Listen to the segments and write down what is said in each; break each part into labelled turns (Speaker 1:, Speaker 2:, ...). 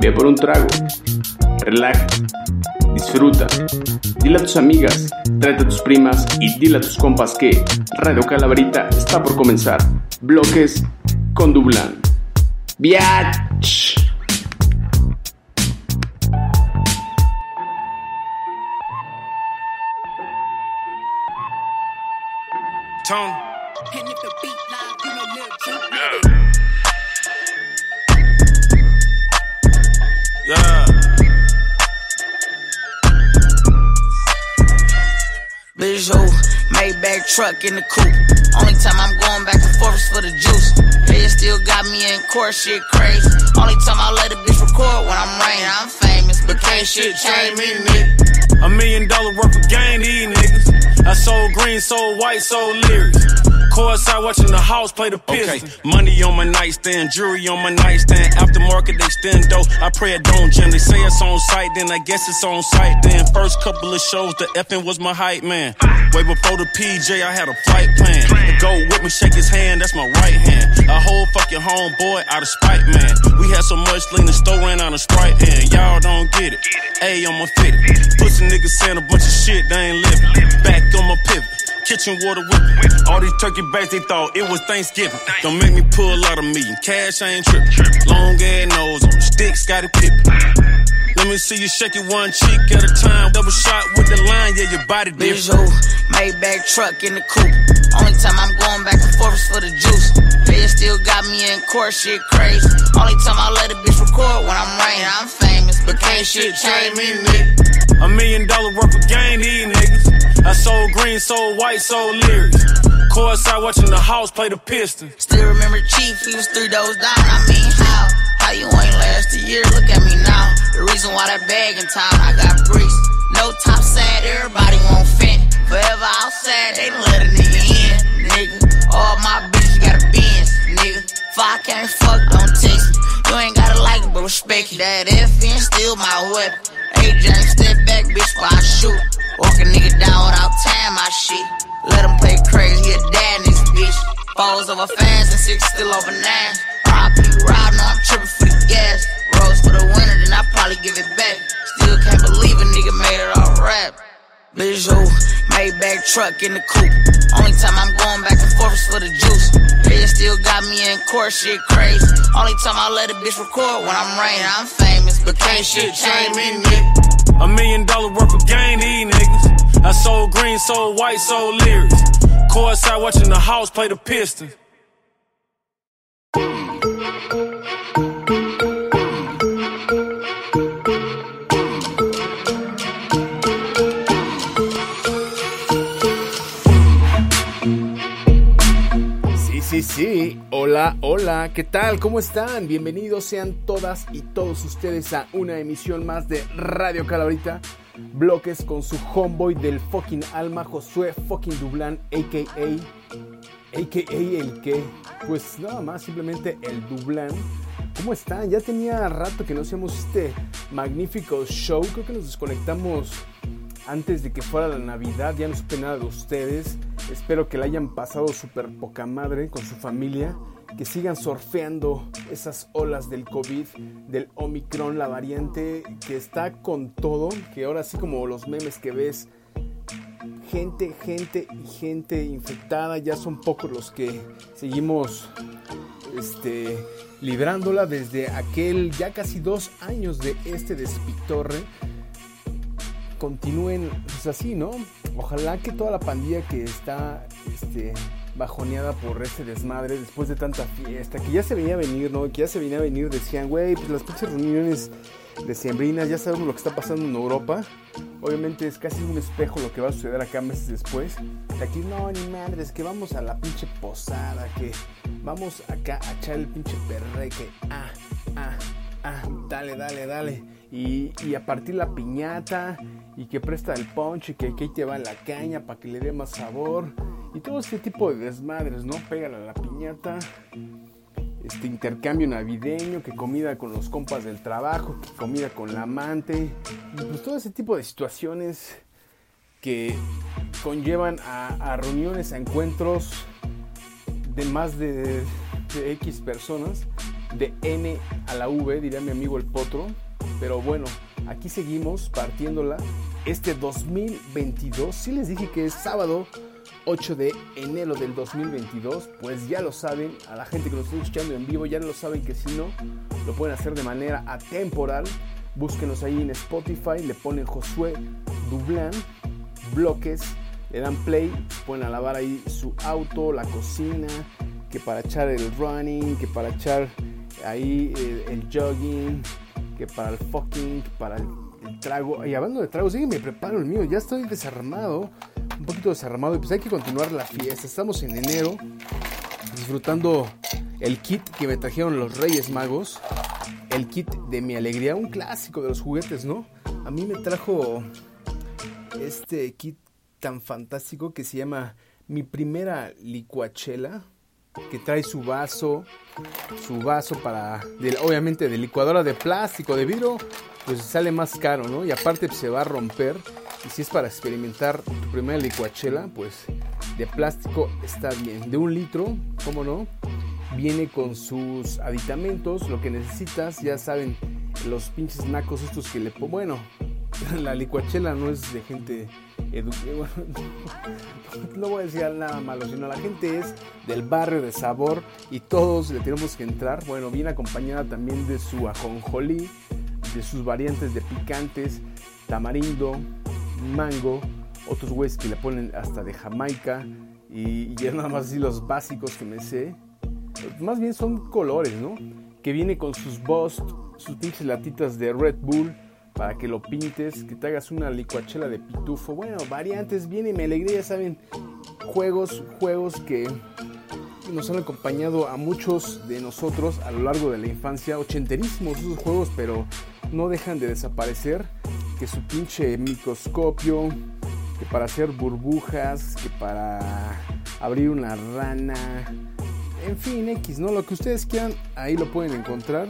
Speaker 1: Ve por un trago. Relaja. Disfruta. Dile a tus amigas, tráete a tus primas y dile a tus compas que Radio Calaverita está por comenzar. Bloques con Dublán. Biatch.
Speaker 2: Maybach truck in the coupe. Only time I'm going back and forth is for the juice. They still got me in court, shit crazy. Only time I let a bitch record when I'm rain. I'm famous, but can't shit change me, nigga.
Speaker 3: A million dollar worth of gain, these niggas. I sold green, sold white, sold lyrics. Courtside watching the house play the Pistons. Okay. Money on my nightstand, jewelry on my nightstand. Aftermarket though. I pray it don't jam. They say it's on site, then I guess it's on site. Then first couple of shows, the effing was my hype man. Way before the PJ, I had a flight plan. The go with me, shake his hand, that's my right hand. A whole fucking homeboy out of spite, man. We had so much lean, the store ran out of Sprite, and y'all don't get it. A on my fit. Pussy niggas saying a bunch of shit, they ain't living. Back on my pivot kitchen water whipping. All these turkey bags, they thought it was Thanksgiving. Don't make me pull out a million. Cash, I ain't tripping. Long ass nose on sticks, got it pippin'. Let me see you shake it one cheek at a time. Double shot with the line, yeah, your body
Speaker 2: Bitch, who Maybach truck in the coupe. Only time I'm going back and forth is for the juice. They still got me in court, shit crazy. Only time I let a bitch record when I'm rain. I'm famous, but can't shit change me, nigga.
Speaker 3: A million dollar worth of gain, these niggas. I sold green, sold white, sold lyrics. Courtside watching the house play the Pistons.
Speaker 2: Still remember Chief, he was three doors down. I mean, how? How you ain't last a year? Look at me now. The reason why that bag in time, I got bricks. No top sad, everybody won't fit. Forever outside, they let a nigga in, nigga. All my bitches got a Benz, nigga. If I can't fuck, don't text me. You ain't gotta like it, but respect it. That FN still my weapon. AJ, step back, bitch, while I shoot. Walk a nigga down without tying my shit. Let him play crazy, he a dad in this bitch. Falls over fans and six still over nine. RIP ride, no, I'm tripping for the gas. Rose for the winter, then I probably give it back. Still can't believe a nigga made it all rap. Bitch, who Maybach truck in the coupe. Only time I'm going back and forth is for the juice. They still got me in court, shit crazy. Only time I let a bitch record when I'm rain. I'm famous, but can't shit change me, nigga.
Speaker 3: A million dollar worth of gain, these niggas. I sold green, sold white, sold lyrics. Courtside watching the house play the Pistons.
Speaker 1: Sí, sí, hola, hola, ¿qué tal? ¿Cómo están? Bienvenidos sean todas y todos ustedes a una emisión más de Radio Calabrita. Bloques con su homeboy del fucking alma, Josué fucking Dublán, a.k.a. a.k.a. el que, pues nada más, simplemente el Dublán. ¿Cómo están? Ya tenía rato que no hacíamos este magnífico show, creo que nos desconectamos antes de que fuera la Navidad, ya no supe nada de ustedes. Espero que la hayan pasado súper poca madre con su familia, que sigan surfeando esas olas del COVID, del Omicron, la variante que está con todo, que ahora sí como los memes que ves, gente, gente y gente infectada. Ya son pocos los que seguimos este, librándola desde aquel ya casi dos años de este despitorre. Continúen pues así, ¿no? Ojalá que toda la pandilla que está este, bajoneada por ese desmadre después de tanta fiesta, que ya se venía a venir, ¿no? Que ya se venía a venir, decían, güey, pues las pinches reuniones decembrinas, ya sabemos lo que está pasando en Europa. Obviamente es casi un espejo lo que va a suceder acá meses después. aquí no, ni madres, que vamos a la pinche posada, que vamos acá a echar el pinche perre, que ah, ah, ah, dale, dale, dale. Y, a partir la piñata y que presta el punch y que, ahí te va la caña para que le dé más sabor. Y todo este tipo de desmadres, ¿no? Pégale a la piñata este intercambio navideño, que comida con los compas del trabajo, que comida con la amante, pues todo ese tipo de situaciones que conllevan a, reuniones, a encuentros de más de, de, X personas, de N a la V, diría mi amigo el Potro, pero bueno, aquí seguimos partiéndola. Este 2022, sí les dije que es sábado 8 de enero del 2022, pues ya lo saben, a la gente que nos está escuchando en vivo ya lo saben que si no, lo pueden hacer de manera atemporal. Búsquenos ahí en Spotify, le ponen Josué Dublán, bloques, le dan play, pueden alabar ahí su auto, la cocina, que para echar el running, que para echar ahí el, jogging, que para el fucking, para el, trago. Y hablando de tragos, sí, me preparo el mío, ya estoy desarmado un poquito desarmado y pues hay que continuar la fiesta. Estamos en enero disfrutando el kit que me trajeron los Reyes Magos. El kit de mi alegría, un clásico de los juguetes, ¿no? A mí me trajo este kit tan fantástico que se llama Mi primera licuachela, que trae su vaso, su vaso para, obviamente de licuadora de plástico, de vidrio, pues sale más caro, ¿no? Y aparte pues, se va a romper y si es para experimentar tu primera licuachela, pues de plástico está bien. De un litro, ¿cómo no? Viene con sus aditamentos, lo que necesitas, ya saben, los pinches nacos estos que le. Bueno, la licuachela no es de gente. no voy a decir nada malo, sino la gente es del barrio de sabor y todos le tenemos que entrar. Bueno, viene acompañada también de su ajonjolí, de sus variantes de picantes, tamarindo, mango, otros güeyes que le ponen hasta de Jamaica y, ya nada más así los básicos que me sé. Más bien son colores, ¿no? Que viene con sus bust, sus pinches latitas de Red Bull para que lo pintes, que te hagas una licuachela de pitufo. Bueno, variantes, viene mi alegría, saben, juegos, juegos que nos han acompañado a muchos de nosotros a lo largo de la infancia, ochenterísimos esos juegos, pero no dejan de desaparecer que su pinche microscopio, que para hacer burbujas, que para abrir una rana, en fin, X, ¿no? Lo que ustedes quieran, ahí lo pueden encontrar.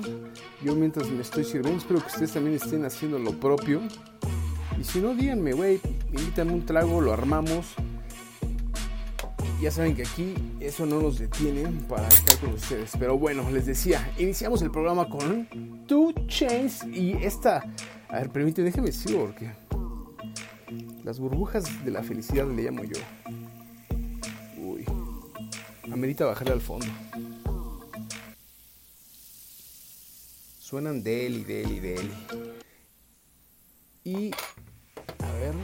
Speaker 1: Yo mientras me estoy sirviendo, espero que ustedes también estén haciendo lo propio. Y si no, díganme, güey, invítanme un trago, lo armamos. Ya saben que aquí eso no nos detiene para estar con ustedes. Pero bueno, les decía, iniciamos el programa con Two Chains y esta a ver, permíteme, déjame decirlo porque. Las burbujas de la felicidad le llamo yo. Uy. Amerita bajarle al fondo. Suenan de él y de él y de él. Y. A ver.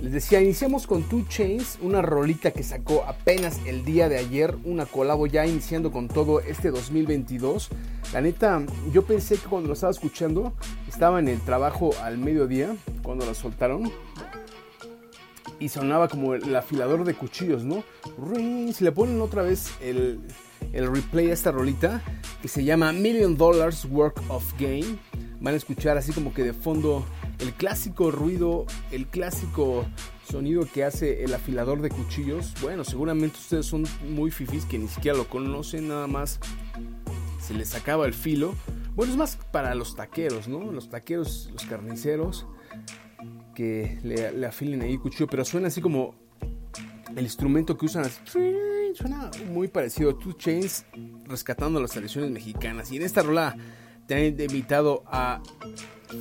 Speaker 1: Les decía, iniciamos con Two Chains, una rolita que sacó apenas el día de ayer, una colabo ya iniciando con todo este 2022. La neta, yo pensé que cuando lo estaba escuchando, estaba en el trabajo al mediodía, cuando la soltaron, y sonaba como el afilador de cuchillos, ¿no? Si le ponen otra vez el, el replay a esta rolita, que se llama Million Dollars Work of Game, van a escuchar así como que de fondo el clásico ruido, el clásico sonido que hace el afilador de cuchillos. Bueno, seguramente ustedes son muy fifis que ni siquiera lo conocen, nada más se les acaba el filo. Bueno, es más para los taqueros, ¿no? Los taqueros, los carniceros que le, afilen ahí el cuchillo, pero suena así como el instrumento que usan. Suena muy parecido a Two Chains rescatando las tradiciones mexicanas. Y en esta rola te han invitado a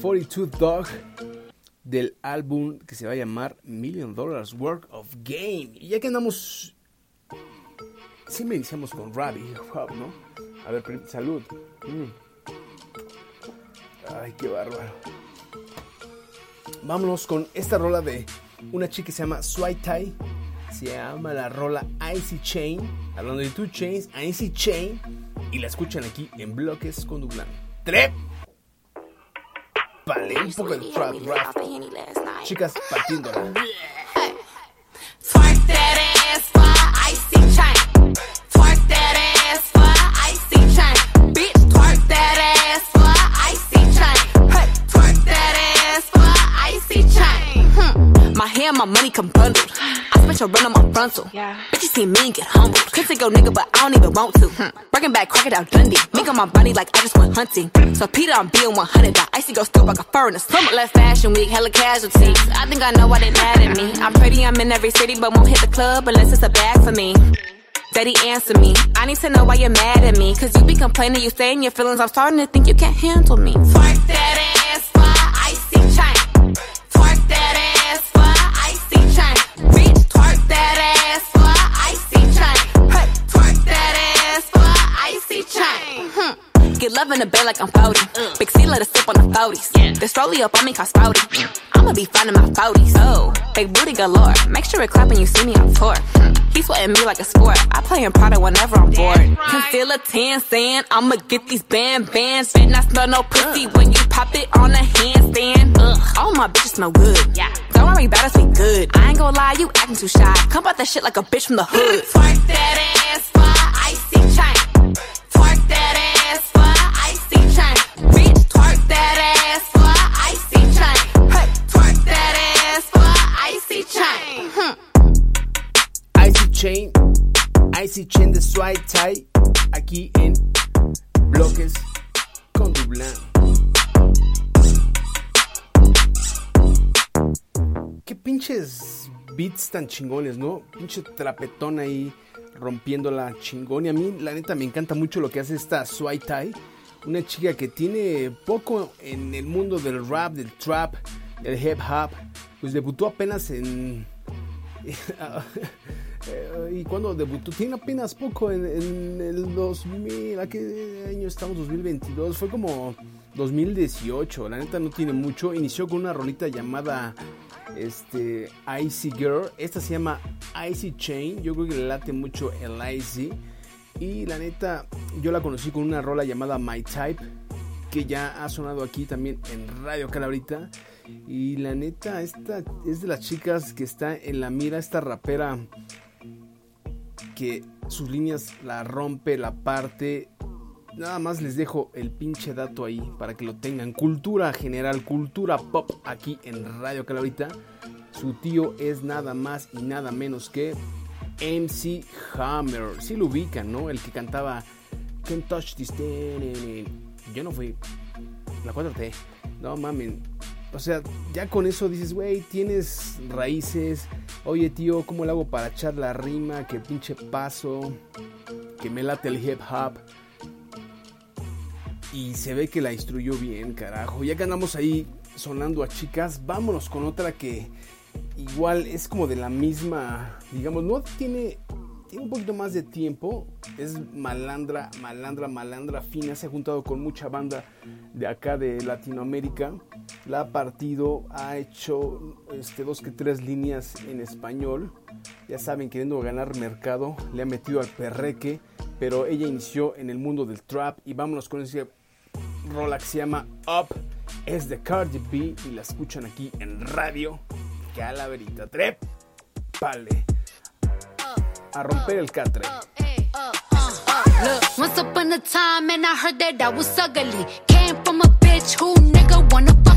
Speaker 1: 42 Dog del álbum que se va a llamar Million Dollars Work of Game. Y ya que andamos, siempre iniciamos con y ¿no? A ver, salud. Mm. Ay, qué bárbaro. Vámonos con esta rola de una chica que se llama Swai Tai. Se llama la rola Icy Chain. Hablando de Two Chains, Icy Chain. Y la escuchan aquí en bloques con Dublan. ¡Trep! Vale, un poco de trap rap. Chicas partiéndola.
Speaker 4: I your run on my frontal. Yeah. Bitch, you see me and get humbled. Could take your nigga, but I don't even want to. Hmm. Breaking back, crocodile Dundee. Make on my body like I just went hunting. So Peter, I'm being 100. That icy go still like a fur in the summer. Left fashion week, hella casualties. I think I know why they mad at me. I'm pretty, I'm in every city, but won't hit the club unless it's a bag for me. Daddy, answer me. I need to know why you're mad at me. Cause you be complaining, you stay in your feelings. I'm starting to think you can't handle me. Twerk that ass for icy chain. Twerk that ass Get love in the bed like I'm 40. Big C let us sip on the 40s. The strolly up on me cause spouty. I'ma be finding my 40s. Oh, big booty galore. Make sure it clap when you see me on tour. He sweating me like a sport. I play in Prada whenever I'm bored. Can feel a tan sand. I'ma get these band bands. Bet not smell no pussy uh. when you pop it on a handstand. Ugh, all my bitches smell good. Yeah. Don't worry about us, we good. I ain't gonna lie, you acting too shy. Come out that shit like a bitch from the hood. Twerk that ass for icy chain. Twerk that ass that ass for icy chain. Hey, twerk icy chain.
Speaker 1: Icy Chain, Icy Chain de Swai Tai, aquí en Bloques con Dublán. Qué pinches beats tan chingones, ¿no? Pinche trapetón ahí rompiendo la chingón. Y a mí, la neta, me encanta mucho lo que hace esta Swai Tai. Una chica que tiene poco en el mundo del rap, del trap, del hip hop. Pues debutó apenas en ¿Y cuando debutó? Tiene apenas poco, en, en, el 2000, ¿a qué año estamos? 2022, fue como 2018, la neta no tiene mucho. Inició con una rolita llamada este, Icy Girl, esta se llama Icy Chain, yo creo que le late mucho el Icy. Y la neta, yo la conocí con una rola llamada My Type, que ya ha sonado aquí también en Radio Calabrita. Y la neta, esta es de las chicas que está en la mira, esta rapera que sus líneas la rompe, la parte. Nada más les dejo el pinche dato ahí para que lo tengan. Cultura general, cultura pop aquí en Radio Calabrita. Su tío es nada más y nada menos que MC Hammer. Si lo ubican, ¿no? El que cantaba Can't Touch This. Yo no fui. La 4T. No mamen. O sea, ya con eso dices, güey, tienes raíces. Oye, tío, ¿cómo le hago para echar la rima? Que pinche paso. Que me late el hip hop. Y se ve que la instruyó bien, carajo. Ya que andamos ahí sonando a chicas, vámonos con otra que igual es como de la misma, digamos, no tiene, tiene un poquito más de tiempo. Es malandra, malandra, malandra fina. Se ha juntado con mucha banda de acá de Latinoamérica. La ha partido, ha hecho este, dos que tres líneas en español. Ya saben, queriendo ganar mercado, le ha metido al perreque. Pero ella inició en el mundo del trap. Y vámonos con ese rola se llama Up. Es de Cardi B y la escuchan aquí en radio. Calaverita Trep. Vale. A romper el catre.
Speaker 5: Look, once upon a time, and I heard that I was ugly. Came from a bitch who nigga wanna fuck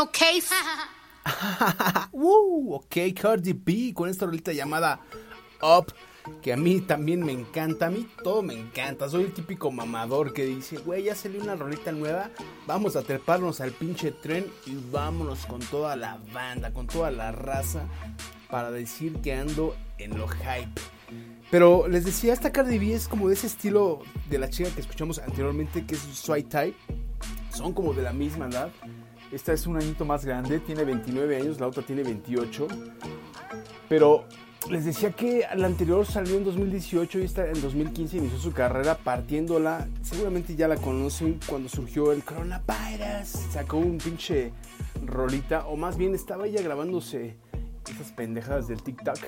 Speaker 5: No case.
Speaker 6: Uh, ok, Cardi B con esta rolita llamada Up, que a mí también me encanta, a mí todo me encanta, soy el típico mamador que dice, güey, ya salió una rolita nueva, vamos a treparnos al pinche tren y vámonos con toda la banda, con toda la raza, para decir que ando en lo hype. Pero les decía, esta Cardi B es como de ese estilo de la chica que escuchamos anteriormente, que es Swai Tai, son como de la misma edad.
Speaker 1: Esta es un añito más grande, tiene 29 años, la otra tiene 28. Pero les decía que la anterior salió en 2018 y esta en 2015 inició su carrera partiéndola. Seguramente ya la conocen cuando surgió el coronavirus. Sacó un pinche rolita, o más bien estaba ella grabándose esas pendejadas del TikTok.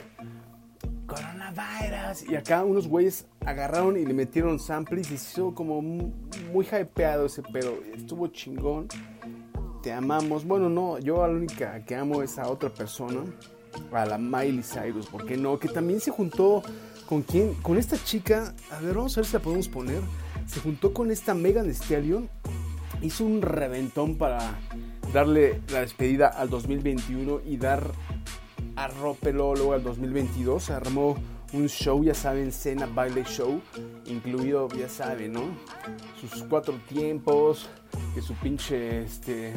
Speaker 1: Coronavirus. Y acá unos güeyes agarraron y le metieron samples y se hizo como muy hypeado ese pedo. Estuvo chingón te amamos. Bueno, no, yo a la única que amo es a otra persona, a la Miley Cyrus, ¿por qué no? Que también se juntó con quién, con esta chica, a ver, vamos a ver si la podemos poner. Se juntó con esta Megan Thee Stallion, hizo un reventón para darle la despedida al 2021 y dar arrópelo luego al 2022. Se armó un show, ya saben, cena, baile show, incluido, ya saben, ¿no? Sus cuatro tiempos, que su pinche, este,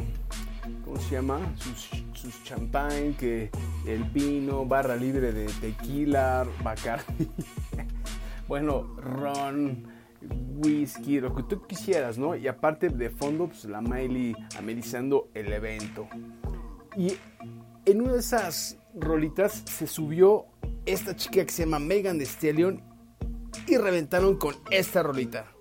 Speaker 1: ¿cómo se llama? Sus, sus champán, que el vino, barra libre de tequila, bacardi, bueno, ron, whisky, lo que tú quisieras, ¿no? Y aparte de fondo, pues la Miley amenizando el evento. Y en una de esas rolitas se subió esta chica que se llama Megan Thee Stallion y reventaron con esta rolita.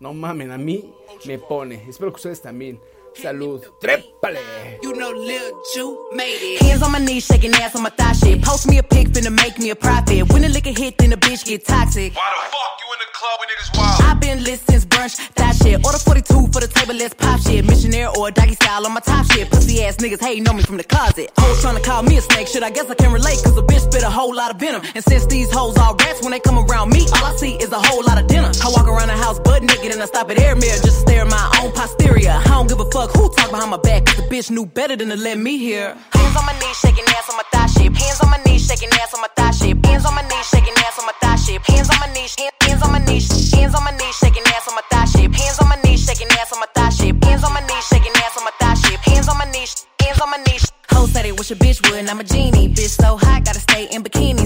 Speaker 1: No mamen, a mí me pone. Espero que ustedes también. Salud. ¡Trépale!
Speaker 7: You know Lil Ju made it. Hands on my knees, shaking ass on my thigh shit. Post me a finna make me a profit. When the liquor hit, then the bitch get toxic.
Speaker 8: Why the fuck you in the club when niggas wild?
Speaker 7: I've been lit since brunch, that shit. Order 42 for the table, let's pop shit. Missionaire or doggy style on my top shit. Pussy ass niggas hating on me from the closet. Hoes trying to call me a snake, shit. I guess I can relate, cause a bitch spit a whole lot of venom. And since these hoes all rats, when they come around me, all I see is a whole lot of dinner. I walk around the house butt naked and I stop at air mirror just to stare at my own posterior. I don't give a fuck who talk behind my back, cause the bitch knew better than to let me hear. Hands on my knees, shaking ass on my thigh shit. Hands on my knees, shaking ass on my thigh shit. Hands on my knees, shaking ass on my thigh shit. Hands on my knees, hands on my knees, hands on my knees, shaking ass on my thigh shit. Hands on my knees, shaking ass on my thigh shit. Hands on my knees, shaking ass on my thigh shit. Hands on my knees, hands on my knees. Hoes said they wish a bitch would, I'm a genie. Bitch so hot, gotta stay in bikinis.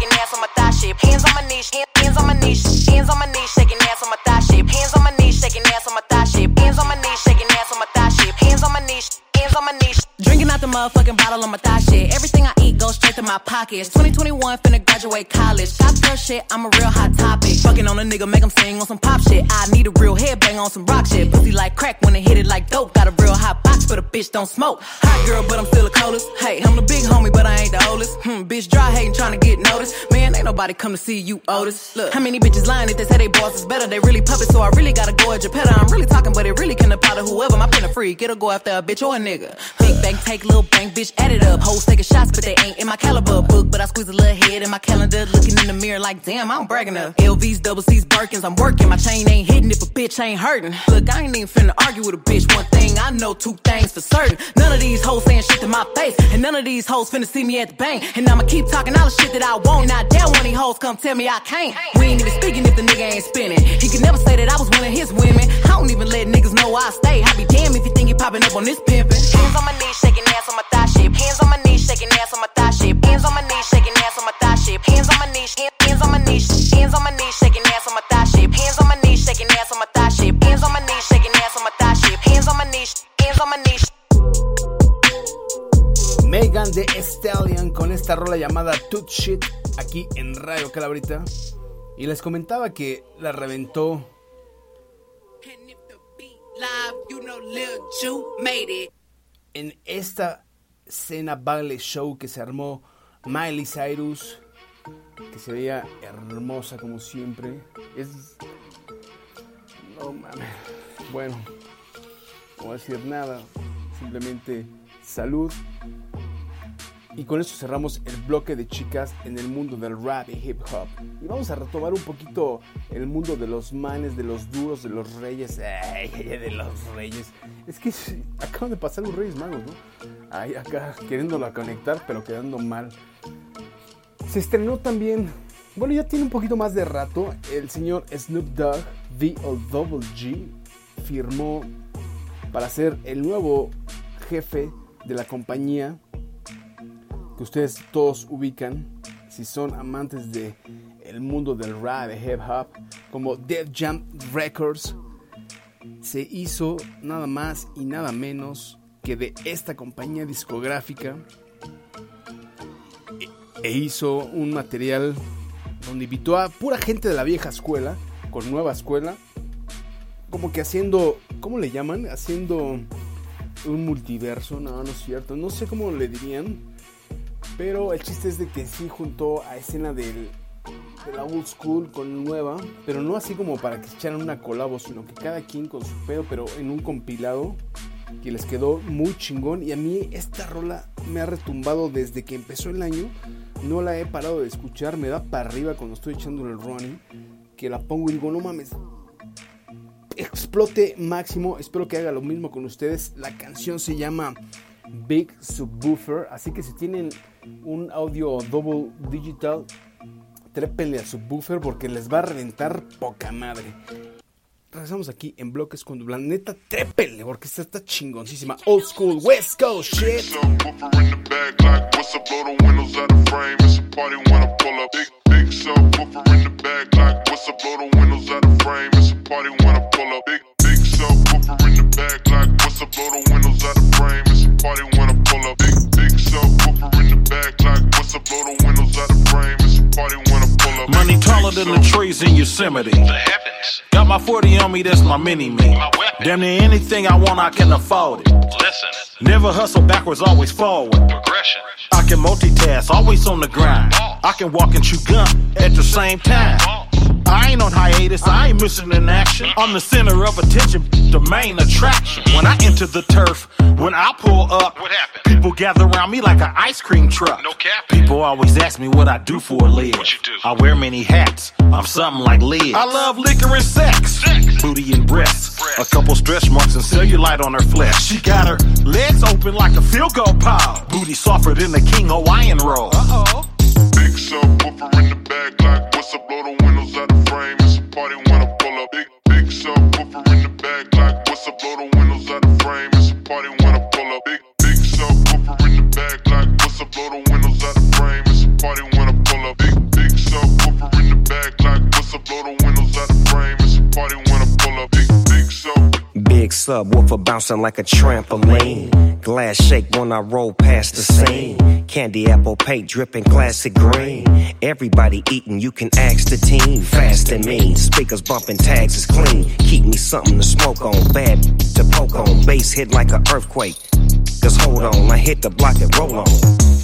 Speaker 7: shaking ass on my thigh shape. Hands on my knees, hands on my knees, hands on my knees, shaking ass on my thigh shape. Hands on my knees, shaking ass on my thigh shape. Hands on my knees, shaking ass on my thigh shape. Hands on my knees, hands on my knees. Drinking out the motherfucking bottle on my thigh shit. Everything I eat goes straight to my pockets. 2021, finna graduate college. Got girl shit, I'm a real hot topic. Fucking on a nigga, make him sing on some pop shit. I need a real headbang on some rock shit. Pussy like crack when it hit it like dope. Got a real hot box, but a bitch don't smoke. Hot girl, but I'm still the coldest. Hey, I'm the big homie, but I ain't the oldest. Hmm, bitch dry hating, trying to get noticed. Man, ain't nobody come to see you, Otis. Look, how many bitches lying if they say they boss is better? They really puppets, so I really gotta go at Geppetto. I'm really talking, but it really can apply to whoever. My pen a freak, it'll go after a bitch or a nigga. Big bank, take little bank, bitch, add it up. Hoes taking shots, but they ain't in my caliber book. But I squeeze a little head in my calendar, looking in the mirror like, damn, I don't brag enough. LVs, double C's, Birkins, I'm working. My chain ain't hitting if a bitch ain't hurting. Look, I ain't even finna argue with a bitch. One thing I know, two things for certain. None of these hoes saying shit to my face, and none of these hoes finna see me at the bank. And I'ma keep talking all the shit that I want. And I dare one of these hoes come tell me I can't. We ain't even speaking if the nigga ain't spinning. He could never say that I was one of his women. I don't even let niggas know I stay. I be damn if you think you popping up on this pimpin'. Hands on my knees, shaking ass on my thigh shape. Hands on my knees, shaking ass on my thigh shape. Hands on my knees, shaking ass on my thigh shape. Hands on my knees, hands on my knees, hands on my knees, shaking ass on my thigh shape. Hands on my knees, shaking ass on my thigh shape. Hands on my knees, shaking ass on my thigh shape. Hands on my knees, hands on my knees.
Speaker 1: Megan de Stallion con esta rola llamada Toot Shit aquí en Radio Calabrita. Y les comentaba que la reventó
Speaker 7: Live, you know, Lil Ju made it.
Speaker 1: en esta cena Baile Show que se armó Miley Cyrus, que se veía hermosa como siempre. Es. No mames. Bueno, no voy a decir nada, simplemente salud. Y con eso cerramos el bloque de chicas en el mundo del rap y hip hop. Y vamos a retomar un poquito el mundo de los manes, de los duros, de los reyes. Ay, de los reyes. Es que acaban de pasar los reyes magos, ¿no? Ay, acá queriéndola conectar, pero quedando mal. Se estrenó también, bueno, ya tiene un poquito más de rato, el señor Snoop Dogg, V.O.G., firmó para ser el nuevo jefe de la compañía que ustedes todos ubican si son amantes de el mundo del rap, de hip hop, como Def Jam Records, se hizo nada más y nada menos que de esta compañía discográfica e- e hizo un material donde invitó a pura gente de la vieja escuela con nueva escuela, como que haciendo, ¿cómo le llaman? Haciendo un multiverso, no, no es cierto, no sé cómo le dirían, pero el chiste es de que sí juntó a escena del, de la old school con nueva, pero no así como para que se echaran una colabo, sino que cada quien con su pedo, pero en un compilado que les quedó muy chingón. Y a mí esta rola me ha retumbado desde que empezó el año. No la he parado de escuchar, me da para arriba cuando estoy echando el running, que la pongo y digo, no mames, explote máximo. Espero que haga lo mismo con ustedes. La canción se llama Big Subwoofer. Así que si tienen un audio double digital, trépenle al subwoofer porque les va a reventar poca madre. Regresamos aquí en bloques con Dublán. Neta, trépenle porque esta está chingoncísima. Old school, West Coast shit.
Speaker 9: Big, subwoofer in the bag like what's up, blow the windows out the frame. It's a party when I pull up. Big, big subwoofer in the bag like what's up, blow the windows out the frame. It's a party when pull up. Big, big in the bag like what's up, blow the windows out the frame. It's a party when I pull up.
Speaker 3: Money taller
Speaker 9: big
Speaker 3: than the trees in Yosemite. Got my 40 on me, that's my mini me. Damn near anything I want, I can afford it.
Speaker 9: Listen,
Speaker 3: Never hustle backwards, always forward.
Speaker 9: progression.
Speaker 3: I can multitask, always on the grind. I can walk and chew gum at the same time. I ain't on hiatus, I ain't missing in action. I'm the center of attention, the main attraction. When I enter the turf, when I pull up,
Speaker 9: What happened?
Speaker 3: people gather around me like an ice cream truck.
Speaker 9: No cap.
Speaker 3: People always ask me what I do for a living.
Speaker 9: What you do?
Speaker 3: I wear many hats, I'm something like Liz. I love liquor and sex,
Speaker 9: Sex.
Speaker 3: booty and breasts.
Speaker 9: Breasts.
Speaker 3: A couple stretch marks and cellulite on her flesh. She got her legs open like a field goal pile. Booty softer than the King Hawaiian roll. Uh-oh.
Speaker 9: Big subwoofer in the bag like what's up, blow the windows out the frame. It's a party when I pull up. Big, big subwoofer in the bag like what's up, blow the windows out the frame. Big, big sub.
Speaker 10: Big subwoofer bouncing like a trampoline. Glass shake when I roll past the scene. Candy apple paint dripping classic green. Everybody eating, you can ask the team. Fast and mean, speakers bumping tags is clean. Keep me something to smoke on, bad to poke on. Bass hit like an earthquake. Cause hold on, I hit the block and roll on.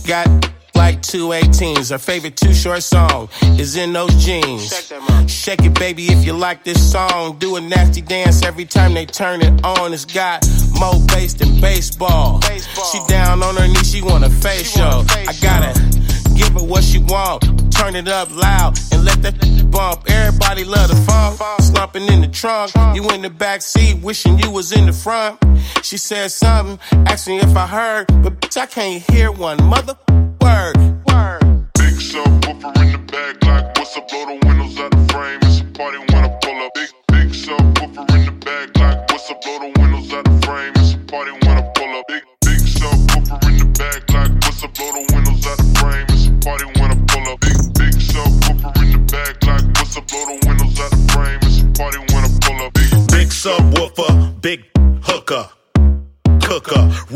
Speaker 11: Got like two 18s. Her favorite two short song is in those jeans. Shake it, baby, if you like this song. Do a nasty dance every time they turn it on. It's got more bass than baseball. She down on her knees, she want a facial. I gotta give her what she want. Turn it up loud and let that bump. Everybody love the funk. Slumping in the trunk. You in the back seat, wishing you was in the front. She said something, me if I heard, but bitch, I can't hear one. Mother word. Word.
Speaker 9: Big subwoofer in the back, like what's up? Blow the windows out the frame. It's a party when I pull up. Big big subwoofer in the back, like what's up? Blow the windows out the frame. It's a party when I pull up. Big big subwoofer in the back, like what's up? Blow the windows out the frame. It's a party when I pull up. Big big subwoofer in the back, like what's up? Blow the windows out the frame. It's a party when I pull up. Big
Speaker 12: Big subwoofer, big hooker.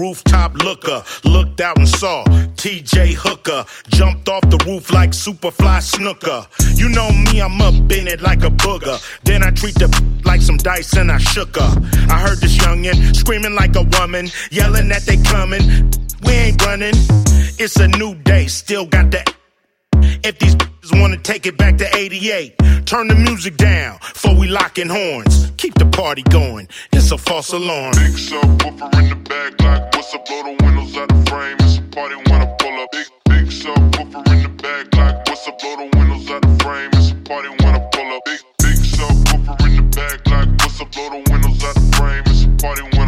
Speaker 12: Rooftop looker, looked out and saw TJ Hooker, jumped off the roof like Superfly Snooker. You know me, I'm up in it like a booger. Then I treat the like some dice and I shook her. I heard this youngin' screaming like a woman, yelling that they coming. We ain't running, it's a new day, still got the if these wanna take it back to 88, turn the music down before we locking horns. Keep the party going, it's a false alarm.
Speaker 9: Big subwoofer in the back, like what's up? Blow the windows out the frame. It's a party when I pull up. Big big subwoofer in the back, like what's up? Blow the windows out the frame. It's a party when I pull up. Big big subwoofer in the back, like what's up? Blow the windows out the frame. It's a party when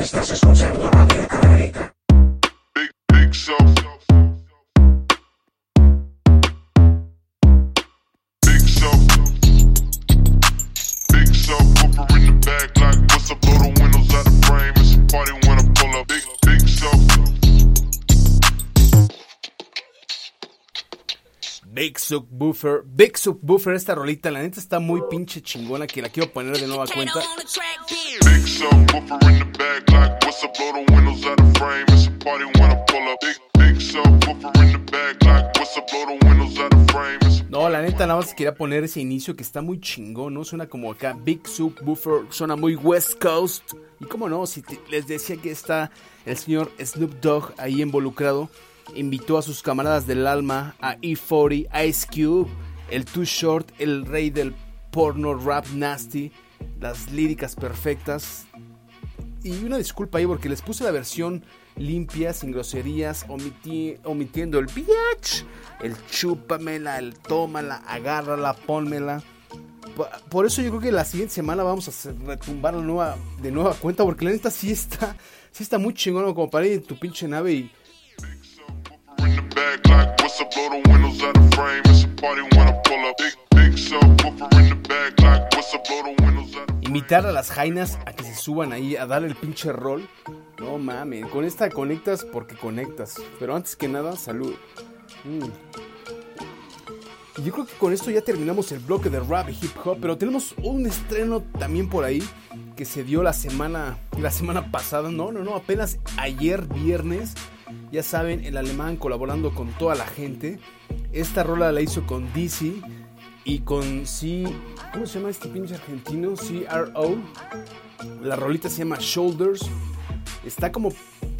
Speaker 10: Estás escuchando Radio Calaverica.
Speaker 9: Big big. Big Subwoofer. Big
Speaker 1: Subwoofer, esta rolita, la neta está muy pinche chingona que la quiero poner de nueva cuenta.
Speaker 9: Big subwoofer in the back, like what's up? Blow the windows out the frame. It's a party when I pull up. Big big subwoofer in the back, like what's up? Blow the windows out the frame.
Speaker 1: No, la neta nada más quería poner ese inicio que está muy chingón, ¿no? Suena como acá Big Subwoofer, suena muy West Coast. Y cómo no, si te- les decía que está el señor Snoop Dogg ahí involucrado, invitó a sus camaradas del alma, a E40, Ice Cube, el Too Short, el rey del porno rap nasty, las líricas perfectas. Y una disculpa ahí porque les puse la versión limpia, sin groserías, omitiendo el bitch, el chúpamela, el tómala, agárrala, pónmela. Po- Por eso yo creo que la siguiente semana vamos a retumbar la nueva, de nueva cuenta, porque la neta sí está, sí está muy chingón como para ir en tu pinche nave y
Speaker 9: back, like what's up? Blow the windows out the frame. It's a party when I pull up. Big big subwoofer in the like what's up? Blow the windows out the
Speaker 1: invitar a las jainas a que se suban ahí a dar el pinche rol. No mames, con esta conectas porque conectas. Pero antes que nada, salud. Mm. Yo creo que con esto ya terminamos el bloque de rap y hip hop, pero tenemos un estreno también por ahí que se dio la semana la semana pasada, no, no, no, apenas ayer viernes. Ya saben, el alemán colaborando con toda la gente. Esta rola la hizo con DC y con C ¿cómo se llama este pinche argentino? CRO. La rolita se llama Shoulders. Está como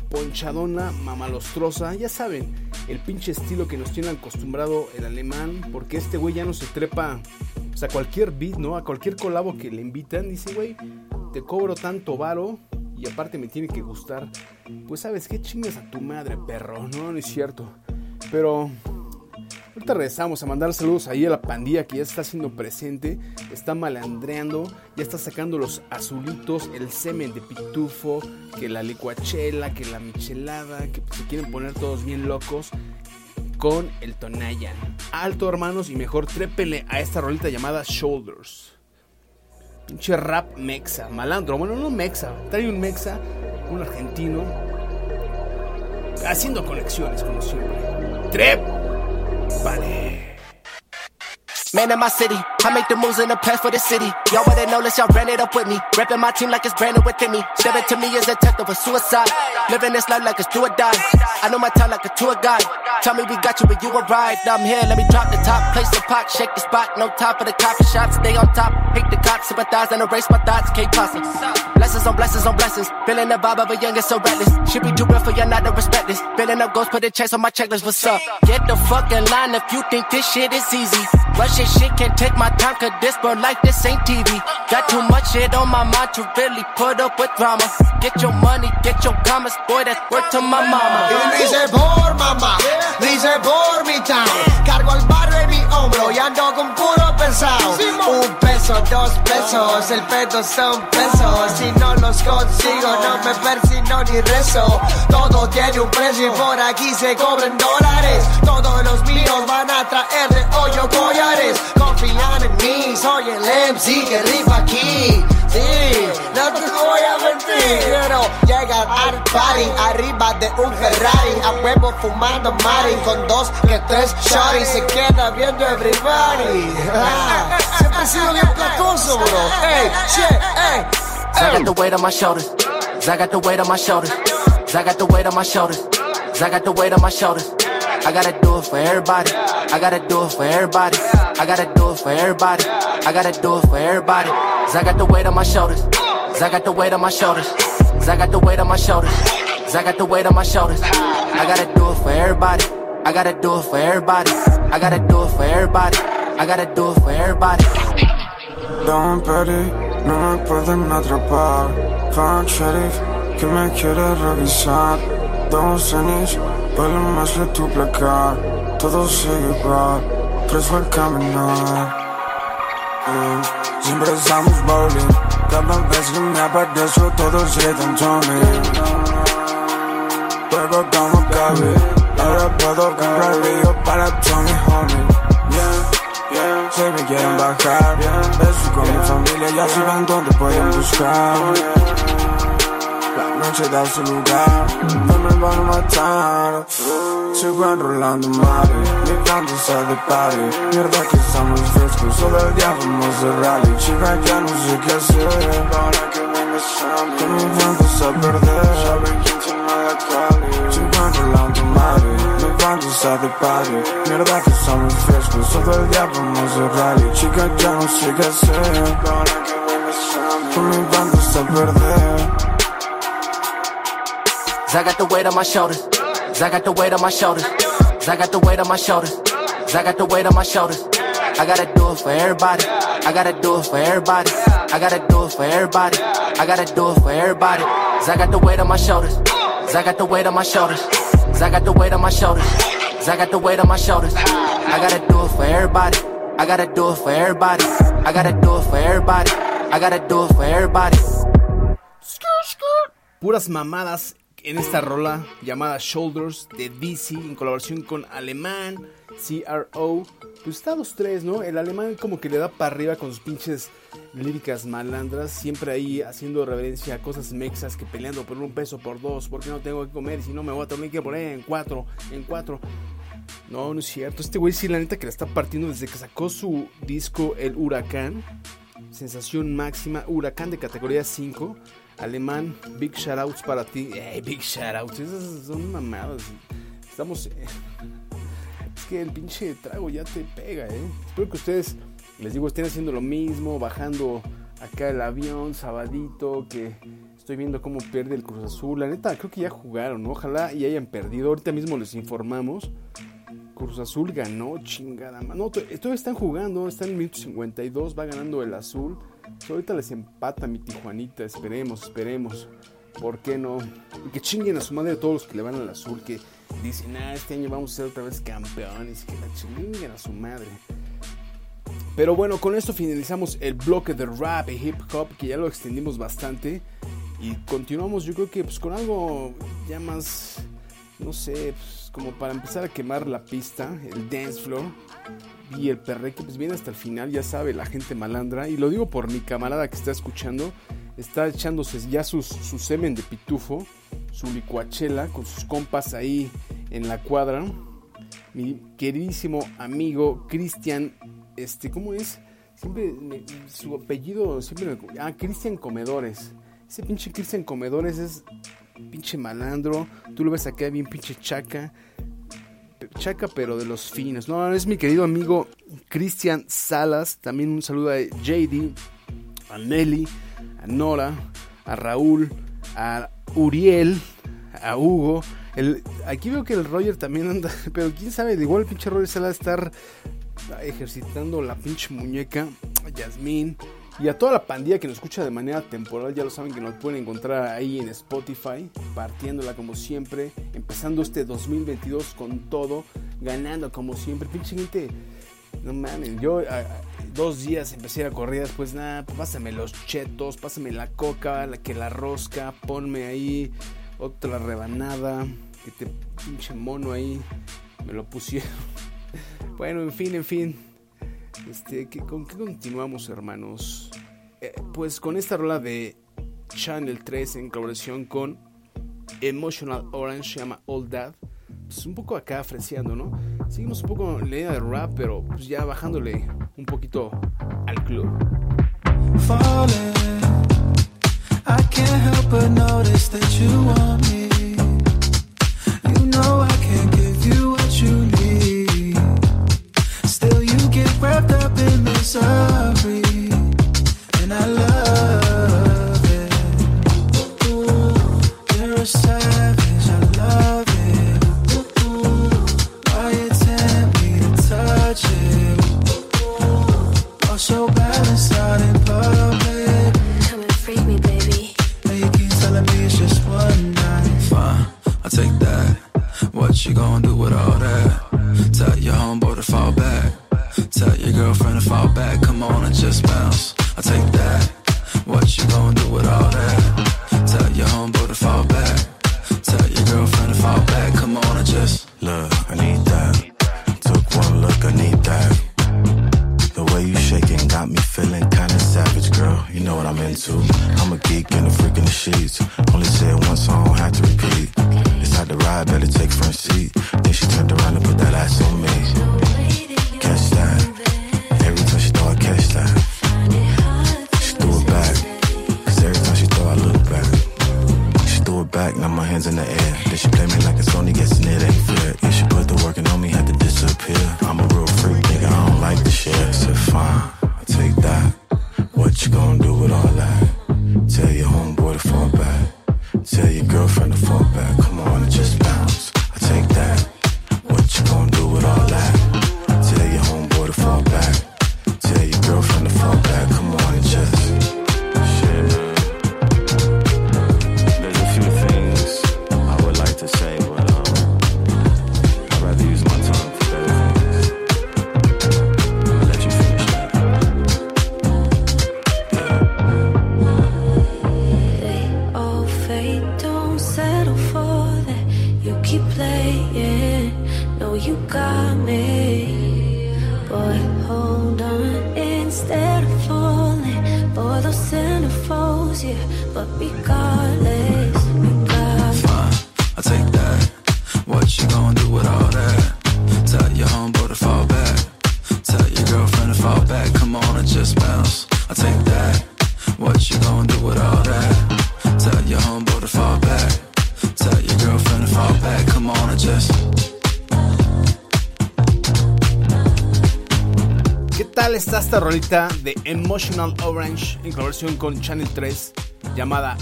Speaker 1: ponchadona, mamalostrosa. Ya saben, el pinche estilo que nos tiene acostumbrado el alemán. Porque este güey ya no se trepa pues, a cualquier beat, ¿no? A cualquier colabo que le invitan. Dice, güey, te cobro tanto varo. Y aparte me tiene que gustar. Pues sabes qué chingas a tu madre, perro. No, no es cierto. Pero Ahorita regresamos a mandar saludos ahí a la pandilla que ya está siendo presente, está malandreando, ya está sacando los azulitos, el semen de pitufo, que la licuachela, que la michelada, que se quieren poner todos bien locos con el Tonayan. Alto hermanos y mejor trépele a esta rolita llamada Shoulders. Pinche rap mexa, malandro, bueno no mexa, trae un mexa, un argentino, haciendo conexiones como siempre. Trep. Vale.
Speaker 13: Man in my city, I make the moves in the past for the city. Y'all better know this, y'all ran it up with me. Reppin' my team like it's branded within me. Stepping to me is a test of a suicide. Living this life like it's do or die. I know my time like a tour guide. Tell me we got you when you arrive. Now I'm here, let me drop the top. Place the pot, shake the spot. No top for the coffee shop. Stay on top. Hate the cops, sympathize and erase my thoughts. It. Blessings on blessings on blessings. Feeling the vibe of a young and so reckless. Should be too real for you not to respect this. Filling up ghosts, put a chase on my checklist. What's up? Get the fucking line if you think this shit is easy. Rushing shit can't take my time, cause this bro life, this ain't TV. Got too much shit on my mind to really put up with drama. Get your money, get your commas, boy, that's worth to my mama.
Speaker 14: Y lo hice por mamá, lo hice por mi town. Cargo el barrio en mi hombro y ando con puro pensado. Un peso, dos pesos, el pedo son pesos. Si no los consigo, no me persino ni rezo. Todo tiene un precio y por aquí se cobran dólares. Todos los míos van a traer de hoyo collares. En mí, soy el MC que rifa aquí. Sí, no te voy a mentir. Quiero llegar al party arriba de un Ferrari. A huevo fumando Mari con dos que tres shorties. Se queda viendo everybody. Ah, Siempre he sido bien platoso, bro. Ey, shit, ey.
Speaker 13: I got the weight on my shoulders. I got the weight on my shoulders. I got the weight on my shoulders. I got the weight on my shoulders. I gotta do it for everybody. I gotta do it for everybody. I gotta do it for everybody. I gotta do it for everybody. I got the weight on my shoulders. I got the weight on my shoulders. I got the weight on my shoulders. I got the weight on my shoulders. I gotta do it for everybody. I gotta do it for everybody. I gotta do it for everybody. I gotta do it for everybody.
Speaker 15: Don Petty, no me pueden atrapar. Fuck Sheriff, que me quiere revisar. Dos cenis, duele más que tu placar. Todo sigue igual, preso al caminar. Eh, Siempre estamos bowling. Cada vez que me aparezco, todos gritan Tommy. Juego como cabe. Ahora puedo comprar río para Tommy Homie. Yeah, yeah. Si me quieren bajar, beso con mi familia, ya saben dónde pueden buscar. La noche da su lugar, no me van a matar. Sigo enrolando mares, mi banda está de party. Mierda que estamos frescos, todo el día vamos de rally. Chica, ya no sé qué hacer. Ahora que vengas a mí, con mi banda está a perder. Saben quién tiene la cali. Sigo enrolando mares, mi banda está de party. Mierda que estamos frescos, todo el día vamos de rally. Chica, ya no sé qué hacer. Ahora que vengas a mí, con mi banda está a perder.
Speaker 13: I got the weight on my shoulders. I got the weight on my shoulders. I got the weight on my shoulders. I got the weight on my shoulders. I gotta do it for everybody. I gotta do it for everybody. I gotta do it for everybody. I gotta do it for everybody. I got the weight on my shoulders. I got the weight on my shoulders. I got the weight on my shoulders. I got the weight on my shoulders. I gotta do it for everybody. I gotta do it for everybody. I gotta do it for everybody. I gotta do it for everybody.
Speaker 1: Puras mamadas en esta rola llamada Shoulders de DC en colaboración con Alemán, CRO. Pues está los tres, ¿no? El alemán como que le da para arriba con sus pinches líricas malandras, siempre ahí haciendo reverencia a cosas mexas que peleando por un peso, por dos, porque no tengo que comer si no me voy a tener que poner en cuatro, en cuatro. No, no es cierto. Este güey sí, la neta que la está partiendo desde que sacó su disco El Huracán. Sensación máxima, Huracán de categoría 5. Alemán, big shoutouts para ti. Hey, big shoutouts, esas son mamadas. Estamos. eh, Es que el pinche trago ya te pega, eh. Espero que ustedes, les digo, estén haciendo lo mismo, bajando acá el avión, sabadito, que estoy viendo cómo pierde el Cruz Azul. La neta, creo que ya jugaron, ¿no? Ojalá y hayan perdido. Ahorita mismo les informamos. Cruz Azul ganó, chingada. No, to- todavía están jugando, están en el minuto 52, va ganando el azul. So, ahorita les empata mi Tijuanita, esperemos, esperemos. ¿Por qué no? Y que chinguen a su madre todos los que le van al azul, que dicen, ah, este año vamos a ser otra vez campeones, que la chinguen a su madre. Pero bueno, con esto finalizamos el bloque de rap y hip hop, que ya lo extendimos bastante. Y continuamos, yo creo que pues con algo ya más, no sé, pues, como para empezar a quemar la pista, el dance floor. Y el perre que pues viene hasta el final, ya sabe, la gente malandra. Y lo digo por mi camarada que está escuchando. Está echándose ya sus, su semen de pitufo, su licuachela con sus compas ahí en la cuadra. mi queridísimo amigo Cristian, este, ¿cómo es? Siempre, su apellido, siempre me... Ah, Cristian Comedores. Ese pinche Cristian Comedores es pinche malandro. Tú lo ves acá bien pinche chaca. Chaca, pero de los finos. No, es mi querido amigo Cristian Salas. También un saludo a JD, a Nelly, a Nora, a Raúl, a Uriel, a Hugo. El, aquí veo que el Roger también anda, pero quién sabe, de igual el pinche Roger a estar ejercitando la pinche muñeca. A Yasmín. Y a toda la pandilla que nos escucha de manera temporal, ya lo saben que nos pueden encontrar ahí en Spotify, partiéndola como siempre, empezando este 2022 con todo, ganando como siempre. Pinche gente, no mames, yo dos días empecé a correr, después nada, pásame los chetos, pásame la coca, la que la rosca, ponme ahí otra rebanada, que te pinche mono ahí, me lo pusieron. Bueno, en fin, en fin. Este, ¿qué- ¿Con qué continuamos, hermanos? Eh, pues con esta rola de Channel 3 en colaboración con Emotional Orange, se llama All That. Pues un poco acá freseando, ¿no? Seguimos un poco en la línea de rap, pero pues ya bajándole un poquito al club.
Speaker 16: falling. I can't help but notice that you want me. You know I up
Speaker 1: esta rolita de Emotional Orange en colaboración con Channel 3 llamada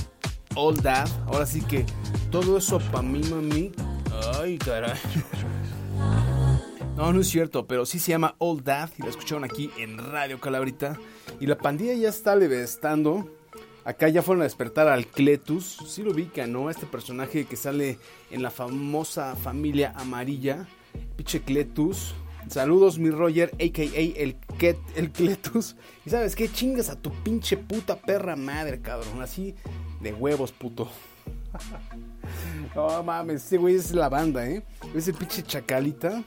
Speaker 1: All That? Ahora sí que todo eso pa' mí, mami. Ay, caray. No, no es cierto, pero sí se llama All That y la escucharon aquí en Radio Calabrita. Y la pandilla ya está levestando. Acá ya fueron a despertar al Cletus. Sí lo ubican, ¿no? Este personaje que sale en la famosa familia amarilla. Pinche Cletus. Saludos, mi Roger, a.k.a. el, Ket, el Cletus. Y sabes qué, chingas a tu pinche puta perra madre, cabrón. Así de huevos, puto. no mames, este güey es la banda, ¿eh? Es el pinche chacalita,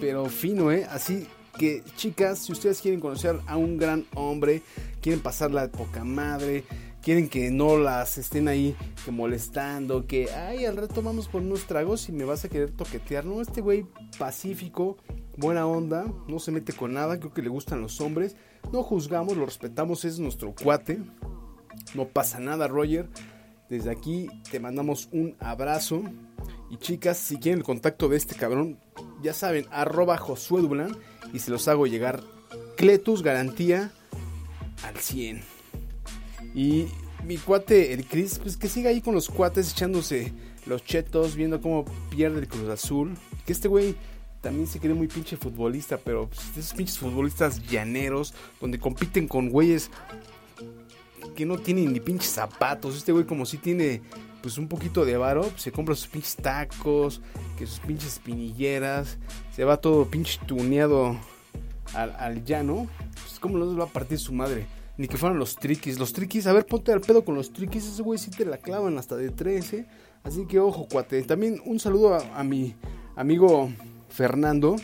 Speaker 1: pero fino, ¿eh? Así que, chicas, si ustedes quieren conocer a un gran hombre, quieren pasarla de poca madre, quieren que no las estén ahí que molestando, que ay, al rato vamos por unos tragos y me vas a querer toquetear. No, este güey pacífico, buena onda, no se mete con nada, creo que le gustan los hombres. No juzgamos, lo respetamos, es nuestro cuate. No pasa nada, Roger. Desde aquí te mandamos un abrazo. Y chicas, si quieren el contacto de este cabrón, ya saben, arroba Josué Dublán y se los hago llegar. Cletus garantía al 100. Y mi cuate, el Chris, pues que siga ahí con los cuates echándose los chetos, viendo cómo pierde el Cruz Azul. Que este güey también se cree muy pinche futbolista, pero pues, esos pinches futbolistas llaneros, donde compiten con güeyes que no tienen ni pinches zapatos. Este güey como si tiene pues un poquito de varo, pues, se compra sus pinches tacos, que sus pinches espinilleras, se va todo pinche tuneado al, al llano. Pues cómo los va a partir su madre. Ni que fueran los triquis. Los triquis, a ver, ponte al pedo con los triquis. Ese güey sí te la clavan hasta de 13. Así que ojo, cuate. También un saludo a mi amigo Fernando,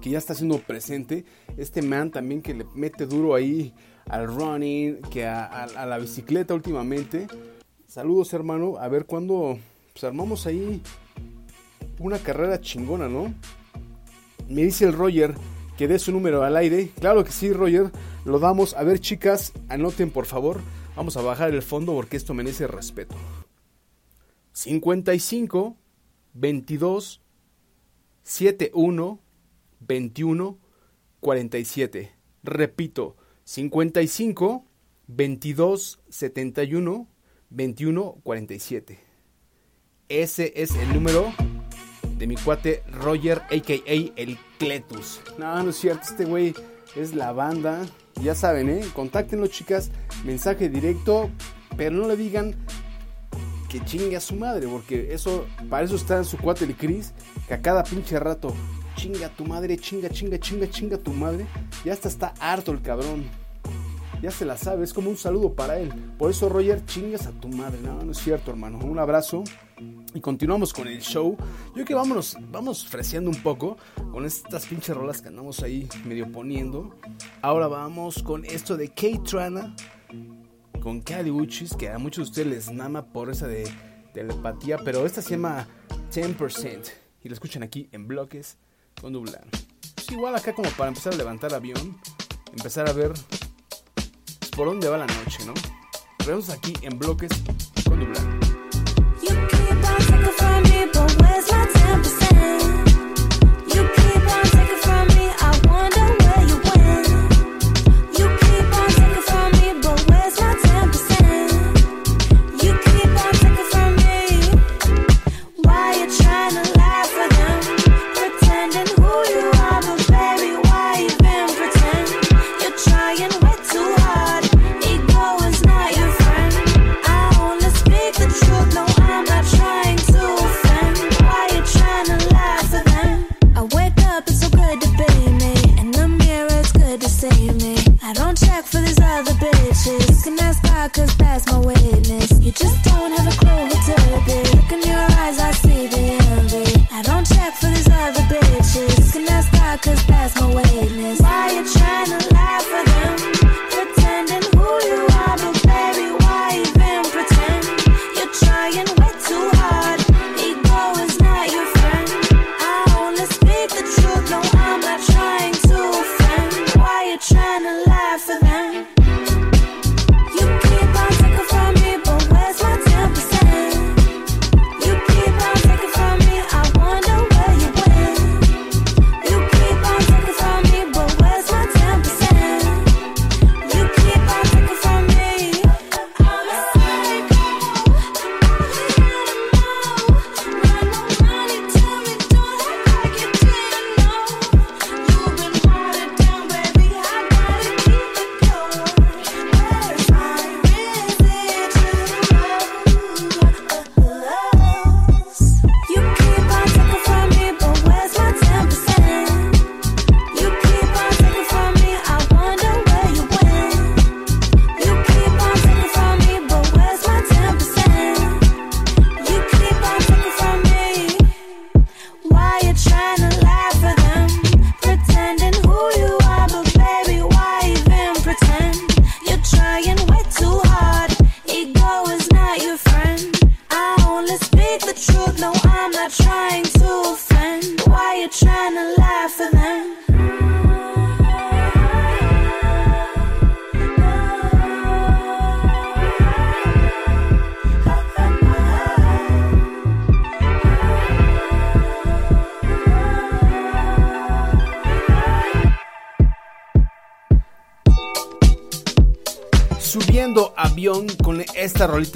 Speaker 1: que ya está siendo presente. Este man también que le mete duro ahí al running, que a, la bicicleta últimamente. Saludos, hermano. A ver cuándo pues, armamos ahí una carrera chingona, ¿no? Me dice el Roger que dé su número al aire. Claro que sí, Roger. Lo damos. A ver, chicas, anoten por favor. Vamos a bajar el fondo porque esto merece respeto. 55 22 71 21 47. Repito, 55 22 71 21 47. Ese es el número de mi cuate Roger, a.k.a. el Cletus. No, no es cierto, este güey es la banda. Ya saben, ¿eh? Contáctenlo, chicas. Mensaje directo, pero no le digan que chingue a su madre, porque eso, para eso está en su cuate el Chris, que a cada pinche rato chinga tu madre, chinga, chinga, chinga, chinga tu madre. Ya hasta está harto el cabrón. Ya se la sabe, es como un saludo para él. Por eso, Roger, chingas a tu madre. No, no es cierto, hermano. Un abrazo. Y continuamos con el show. Yo que vámonos, vamos freseando un poco con estas pinches rolas que andamos ahí medio poniendo. Ahora vamos con esto de K-Trana con Cali Uchis, que a muchos de ustedes les mama por esa de telepatía, pero esta se llama 10% y lo escuchan aquí en bloques con Dublán. Es igual acá como para empezar a levantar avión, empezar a ver pues, por dónde va la noche, ¿no? Vemos aquí en bloques con Dublán.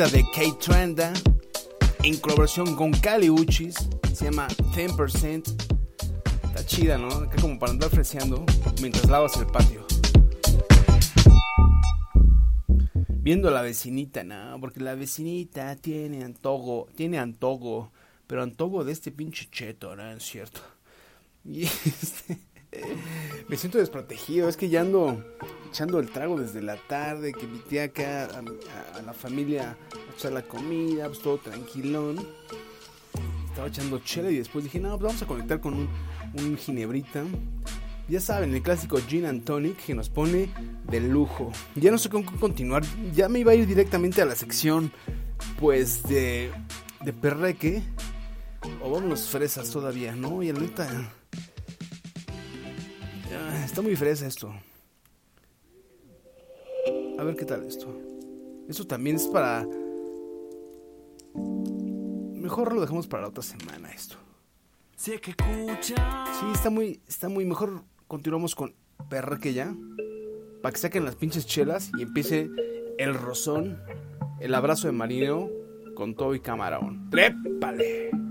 Speaker 1: De Kate Trenda en colaboración con Cali Uchis. Se llama 10%. Está chida, ¿no? Acá como para andar freseando mientras lavas el patio. Viendo a la vecinita, no, porque la vecinita tiene antojo, tiene antojo, pero antojo de este pinche cheto, ¿no? Es cierto. Y este, me siento desprotegido, es que ya ando echando el trago desde la tarde, que invité acá a, la familia a echar la comida, pues todo tranquilón. Estaba echando chela y después dije, no, pues vamos a conectar con un, un ginebrita. Ya saben, el clásico Gin and Tonic que nos pone de lujo. Ya no sé con qué continuar, ya me iba a ir directamente a la sección, pues, de, de perreque. O vámonos fresas todavía, ¿no? Y ahorita... Ah, Está muy fresa esto. A ver qué tal esto. Esto también es para... Mejor lo dejamos para la otra semana esto.
Speaker 15: Es que escucha.
Speaker 1: Sí, está muy, está muy. Mejor continuamos con perreque ya. Para que saquen las pinches chelas y empiece el rozón, el abrazo de marino con todo y camarón. ¡Trépale!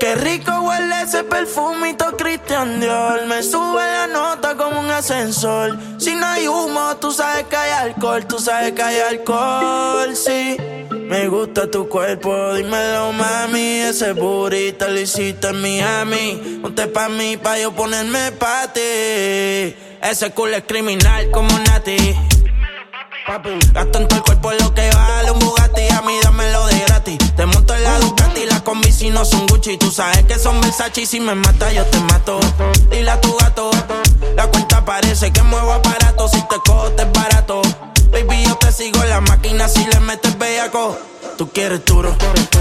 Speaker 17: Qué rico huele ese perfumito Christian Dior. Me sube la nota como un ascensor. Si no hay humo, tú sabes que hay alcohol. Tú sabes que hay alcohol, sí. Me gusta tu cuerpo, dímelo mami. Ese burrito lo hiciste en Miami. Ponte pa' mí, pa' yo ponerme pa' ti. Ese culo es criminal como Nati. Gasto en todo el cuerpo lo que vale un Las combi si no son Gucci. Tú sabes que son Versace y si me mata yo te mato. Dile a tu gato, la cuenta parece que muevo aparato. Si te cojo te es barato. Baby, yo te sigo en la máquina si le metes bellaco. Tú quieres duro,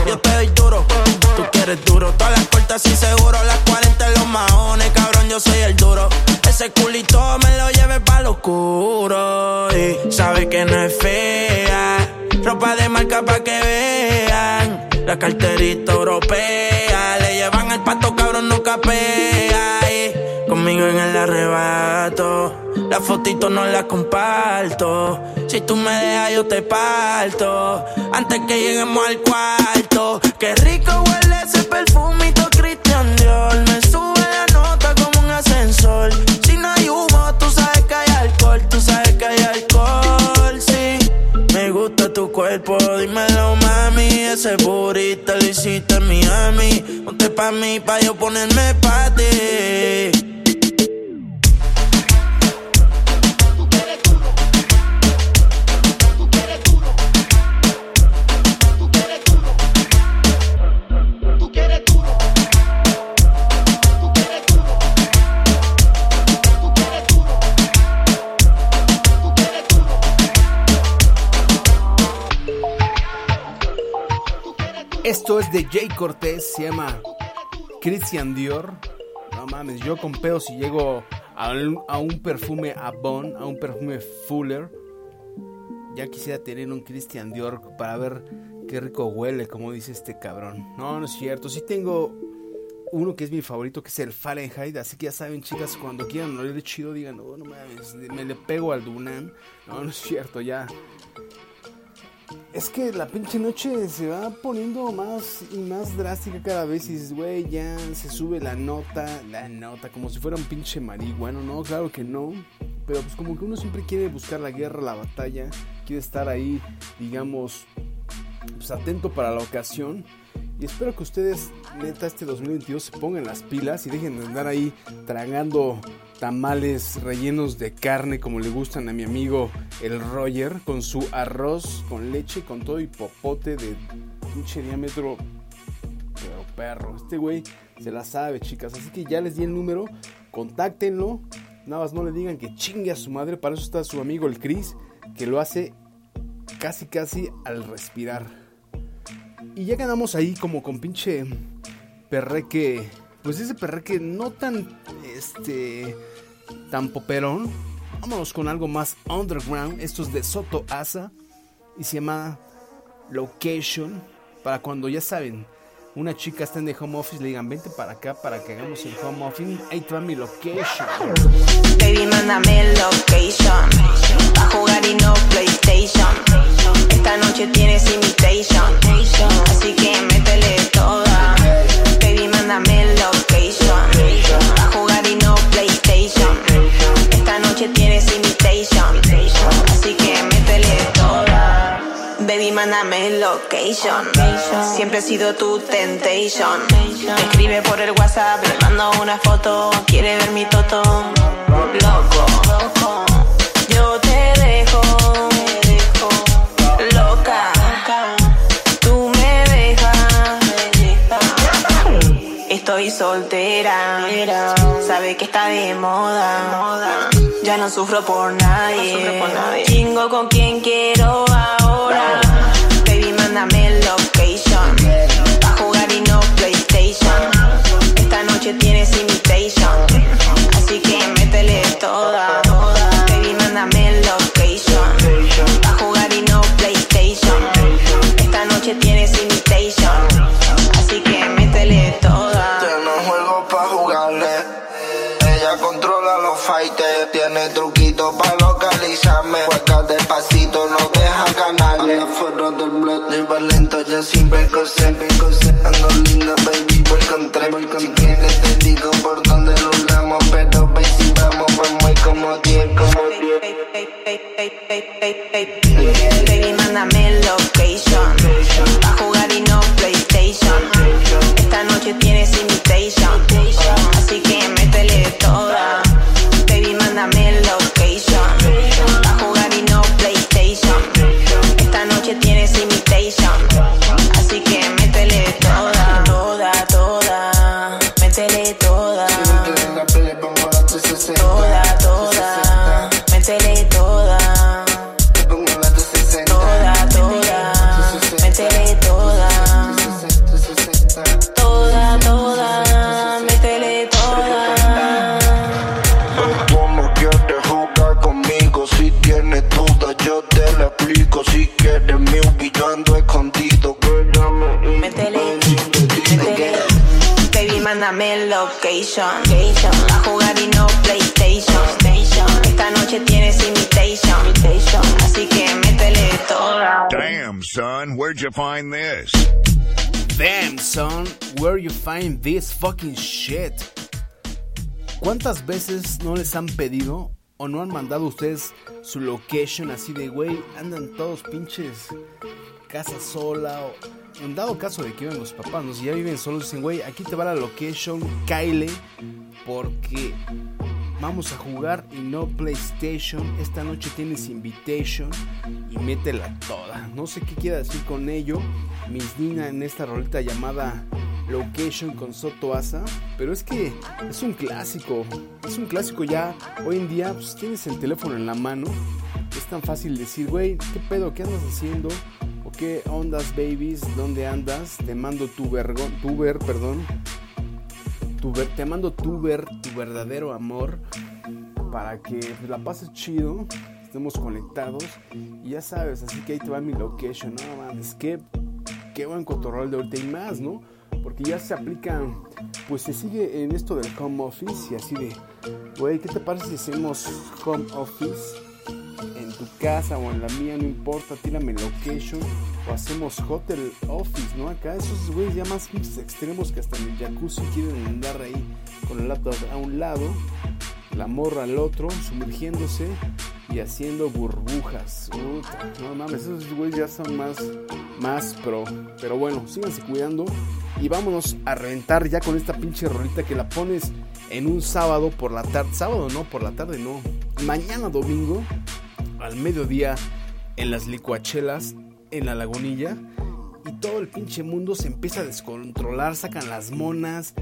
Speaker 17: yo te doy duro. Tú quieres duro, todas las puertas y seguro. Las 40 en los maones, cabrón, yo soy el duro. Ese culito me lo lleve pa' lo oscuro. Y sabe que no es fea. Ropa de marca pa' que vean. La carterita europea. Le llevan el pato, cabrón, no capea. Y conmigo en el arrebato. La fotito no la comparto. Si tú me dejas, yo te parto. Antes que lleguemos al cuarto. Qué rico huele ese perfumito Christian Dior. Me sube tu cuerpo, dímelo mami. Ese burrito lo hiciste en Miami. Ponte pa' mí, pa' yo ponerme pa' ti.
Speaker 1: Esto es de Jay Cortés, se llama Christian Dior. No mames, yo con pedos si llego a un, a un perfume Avon, a un perfume Fuller. Ya quisiera tener un Christian Dior para ver qué rico huele, como dice este cabrón. No, no es cierto. Sí tengo uno que es mi favorito, que es el Fahrenheit. Así que ya saben, chicas, cuando quieran oler chido, digan, no, no mames, me le pego al Dunan. No, no es cierto, ya. Es que la pinche noche se va poniendo más y más drástica cada vez y güey, ya se sube la nota, la nota, como si fuera un pinche marihuano, no, claro que no. Pero pues como que uno siempre quiere buscar la guerra, la batalla, quiere estar ahí, digamos, pues atento para la ocasión. Y espero que ustedes, neta, este 2022 se pongan las pilas y dejen de andar ahí tragando tamales rellenos de carne como le gustan a mi amigo el Roger, con su arroz con leche, con todo y popote de pinche diámetro. Pero perro, este güey se la sabe, chicas. Así que ya les di el número, contáctenlo. Nada más no le digan que chingue a su madre. Para eso está su amigo el Chris, que lo hace casi casi al respirar. Y ya quedamos ahí como con pinche perreque. Pues ese perreque no tan este tan poperón. Vámonos con algo más underground. Esto es de Soto Asa y se llama Location. Para cuando ya saben, una chica está en the home office, le digan, vente para acá para que hagamos el home office. Ahí te va mi location.
Speaker 18: Baby, mándame el location. Pa' jugar y no PlayStation. Esta noche tienes invitation. Así que métele toda. Mándame location. Pa' jugar y no PlayStation. Esta noche tienes invitation. Así que métele toda. Baby, mándame location. Siempre he sido tu temptation. Me escribe por el WhatsApp, le mando una foto. Quiere ver mi toto. Loco. Yo te dejo. Estoy soltera. Sabe que está de moda. Ya no sufro por nadie. Chingo con quien quiero ahora. Baby, mándame location. Pa' jugar y no PlayStation. Esta noche tienes invitation. Así que métele toda. Baby, mándame location. Pa' jugar y no PlayStation. Esta noche tienes invitation. Así que métele toda.
Speaker 19: Bled, lleva lento, ya siempre cose. Ando linda, baby, por contra. Si quieres te digo por dónde nos damos. Pero ve si vamos, vamos como 10, como 10.
Speaker 18: Location. A jugar y no PlayStation. Esta noche tienes invitation. Así que métele toda.
Speaker 20: Damn, son, where'd you find this?
Speaker 1: Damn, son, where you find this fucking shit? ¿Cuántas veces no les han pedido o no han mandado ustedes su location así de, güey, andan todos pinches casa sola o en dado caso de que viven los papás, ¿no? ya viven solos, dicen, güey, aquí te va la location, Kyle, porque vamos a jugar y no PlayStation, esta noche tienes invitation y métela toda. No sé qué quiera decir con ello, Miss Nina en esta roleta llamada Location con Soto Asa, pero es que es un clásico, es un clásico ya, hoy en día pues, tienes el teléfono en la mano, es tan fácil decir, güey, ¿qué pedo? ¿Qué andas haciendo? ¿O qué ondas, babies? ¿Dónde andas? Te mando tu vergón, tu ver, perdón. Tu ver, te mando tu ver, tu verdadero amor, para que pues, la pases chido, estemos conectados. Y ya sabes, así que ahí te va mi location, no mames, qué, qué buen cotorrol de ahorita y más, ¿no? Porque ya se aplica, pues se sigue en esto del home office y así de, güey, ¿qué te parece si hacemos home office en tu casa o en la mía? No importa, tírame location o hacemos hotel office, ¿no? Acá esos güeyes ya más extremos que hasta en el jacuzzi quieren andar ahí con el laptop a un lado, la morra al otro, sumergiéndose y haciendo burbujas. No mames, esos güeyes ya son más, más pro. Pero bueno, síganse cuidando y vámonos a reventar ya con esta pinche rolita que la pones en un sábado por la tarde. Sábado no, por la tarde no. Mañana domingo, al mediodía, en las licuachelas, en la lagunilla. Y todo el pinche mundo se empieza a descontrolar. Sacan las monas,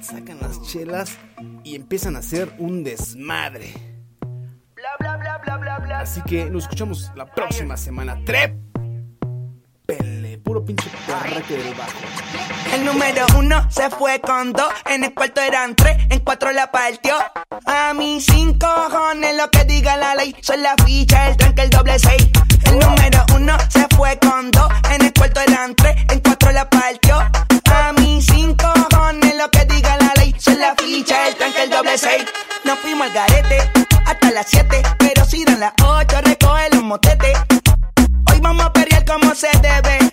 Speaker 1: sacan las chelas y empiezan a hacer un desmadre. Así que nos escuchamos la próxima semana. ¡Trep!
Speaker 21: El número uno se fue con dos, en el cuarto eran tres, en cuatro la partió. A mis cinco cojones lo que diga la ley, son la ficha, el tranque, el doble seis. El número uno se fue con dos, en el cuarto eran tres, en cuatro la partió. A mis cinco cojones lo que diga la ley, son la ficha, el tranque, el doble seis. Nos fuimos al garete hasta las siete, pero si dan las ocho recoge los motetes. Hoy vamos a perrear como se debe.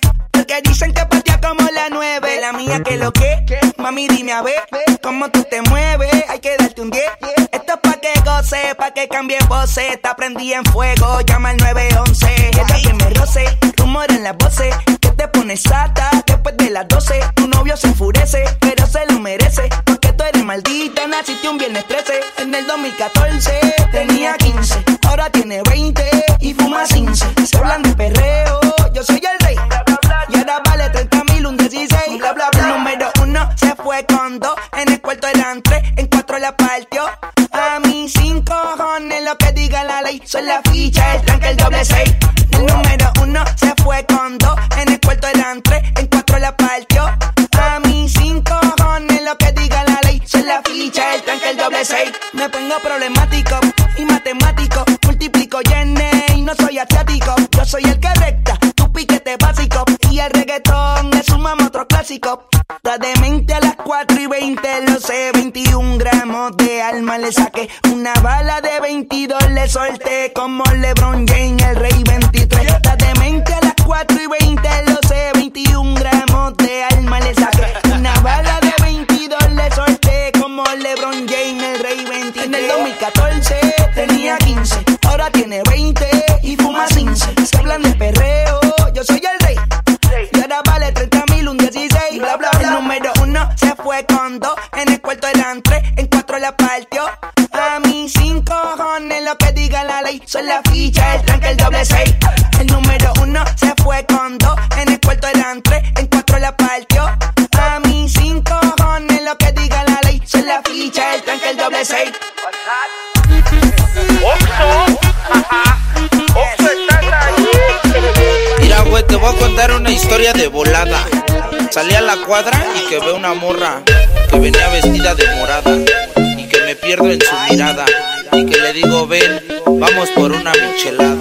Speaker 21: Porque dicen que patea como la 9. La mía que lo que, mami dime a ver cómo tú te mueves. Hay que darte un 10. Esto es pa' que goce, pa' que cambie voces. Está prendí en fuego, llama al 911. Ella que me roce, rumor en las voces. Te pones sata después de las 12. Tu novio se enfurece, pero se lo merece. Porque tú eres maldita, naciste un viernes 13. En el 2014 tenía 15, ahora tiene 20 y fuma 15. Se hablan de perreo, yo soy el rey. Y ahora vale 30 mil, un 16. Bla, bla, bla. Número uno se fue con dos. En el cuarto eran tres, en cuatro la partió. A mí cinco cojones lo que diga la ley. Son la ficha, el tranque, el doble seis. El número uno se fue con dos. En el cuarto eran tres, en cuatro la partió. Mí cinco cojones lo que diga la ley. Son la ficha, el tranque, el doble seis. Me pongo problemático y matemático. Multiplico y y no soy asiático. Yo soy el que recta, tu piquete básico. Y el reggaetón es un mamo otro clásico. Está demente a las 4 y 20, lo sé. 21 gramos de alma le saqué. Una bala de 22 le solté. Como LeBron James, el rey 23. Está demente a las 4 y 20, lo sé. 21 gramos de alma le saqué. Una bala de 22 le solté. Como LeBron James, el rey 23. En el 2014 tenía 15, ahora tiene 20 y fuma 15. Se hablan de perreo, se fue con dos. En el cuarto eran tres, en cuatro la partió. A mí cinco cojones lo que diga la ley. Son la ficha, el tranque, el doble seis. El número uno se fue con dos. En el cuarto eran tres, en cuatro la partió. A mí cinco cojones lo que diga la ley. Son la ficha, el tranque, el doble seis.
Speaker 20: Mira, güey, te voy a contar una historia de volada. Salí a la cuadra y que veo una morra que venía vestida de morada y que me pierdo en su mirada y que le digo, ven, vamos por una michelada.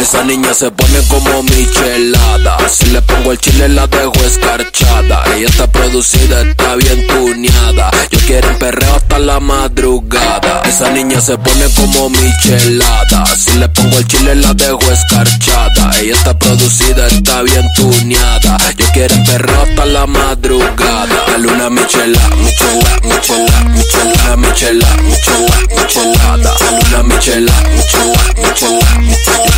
Speaker 22: Esa niña se pone como michelada. Si le pongo el chile la dejo escarchada. Ella está producida, está bien tuneada. Yo quiero perreo hasta la madrugada. Esa niña se pone como michelada. Si le pongo el chile la dejo escarchada. Ella está producida, está bien tuneada. Yo quiero un hasta la madrugada. Dale una michela, michela, michela, michela, michela, michela, michelada. Una michela, michela, michela,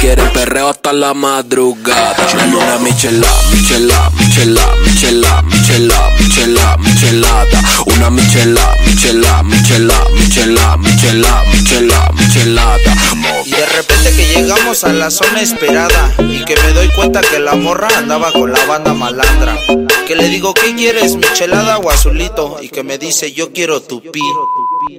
Speaker 22: quiero un perreo hasta la madrugada. Una michela, michela, michela, michela, michela, michela, michelada. Una michela, michela, michela, michela, michela, michela, michelada.
Speaker 20: Y de repente que llegamos a la zona esperada y que me doy cuenta que la morra andaba con la banda malandra. Que le digo, ¿qué quieres, michelada o azulito? Y que me dice, yo quiero tu pi.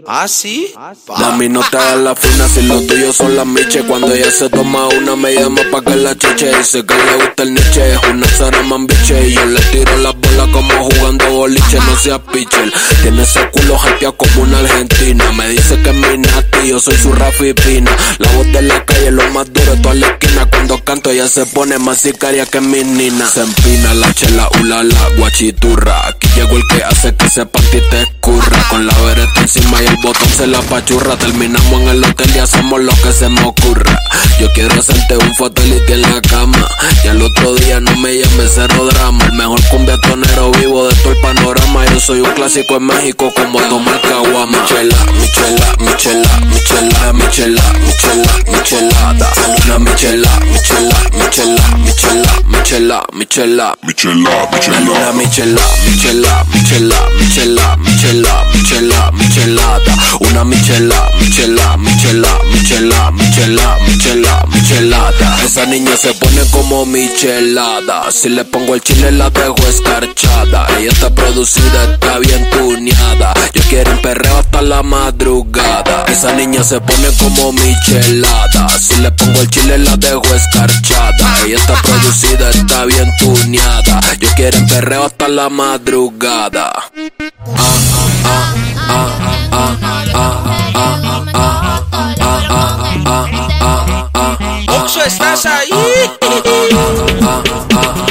Speaker 20: ¿Ah, sí?
Speaker 22: Mami, no te hagas la fina si lo tuyo son las miches. Cuando ella se toma una, me llama pa' que la chiche. Dice que le gusta el niche, es una Saraman biche. Y yo le tiro las bolas como jugando boliche, no seas pitcher. Tiene ese culo como una argentina. Me dice que es mi nati, yo soy su Rafi Pina. La voz de la calle, lo más duro toda la esquina. Cuando canto, ella se pone más sicaria que mi nina. Se empina la chela, ulala, guachiturra. Aquí llegó el que hace que ese panty te escurra. Con la vereta encima y el botón se la pachurra. Terminamos en el hotel y hacemos lo que se me ocurra. Yo quiero hacerte un fotelito en la cama. Y al otro día no me llames cero drama. El mejor cumbiatonero vivo de todo el panorama. Yo soy un clásico en México como tomar caguama. Michela, michela, michela, michela, michela, michela, michelada. Una michela, michela, michela, michela, michela, michela, michela, michela. Una michela, michela, michela, michela, michela, michela, michelada. Una michela, michela, michela, michela, michela, michela, michelada. Esa niña se pone como michelada. Si le pongo el chile la dejo escarchada. Ella está producida, está bien tuneada. Yo quiero un perreo hasta la madrugada. Esa niña se pone como michelada. Si le pongo el chile la dejo escarchada. Ella está producida, está bien tuneada. Yo quiero un perreo hasta la madrugada.
Speaker 23: madrugada. ah,
Speaker 24: ah, ah, ah, ah,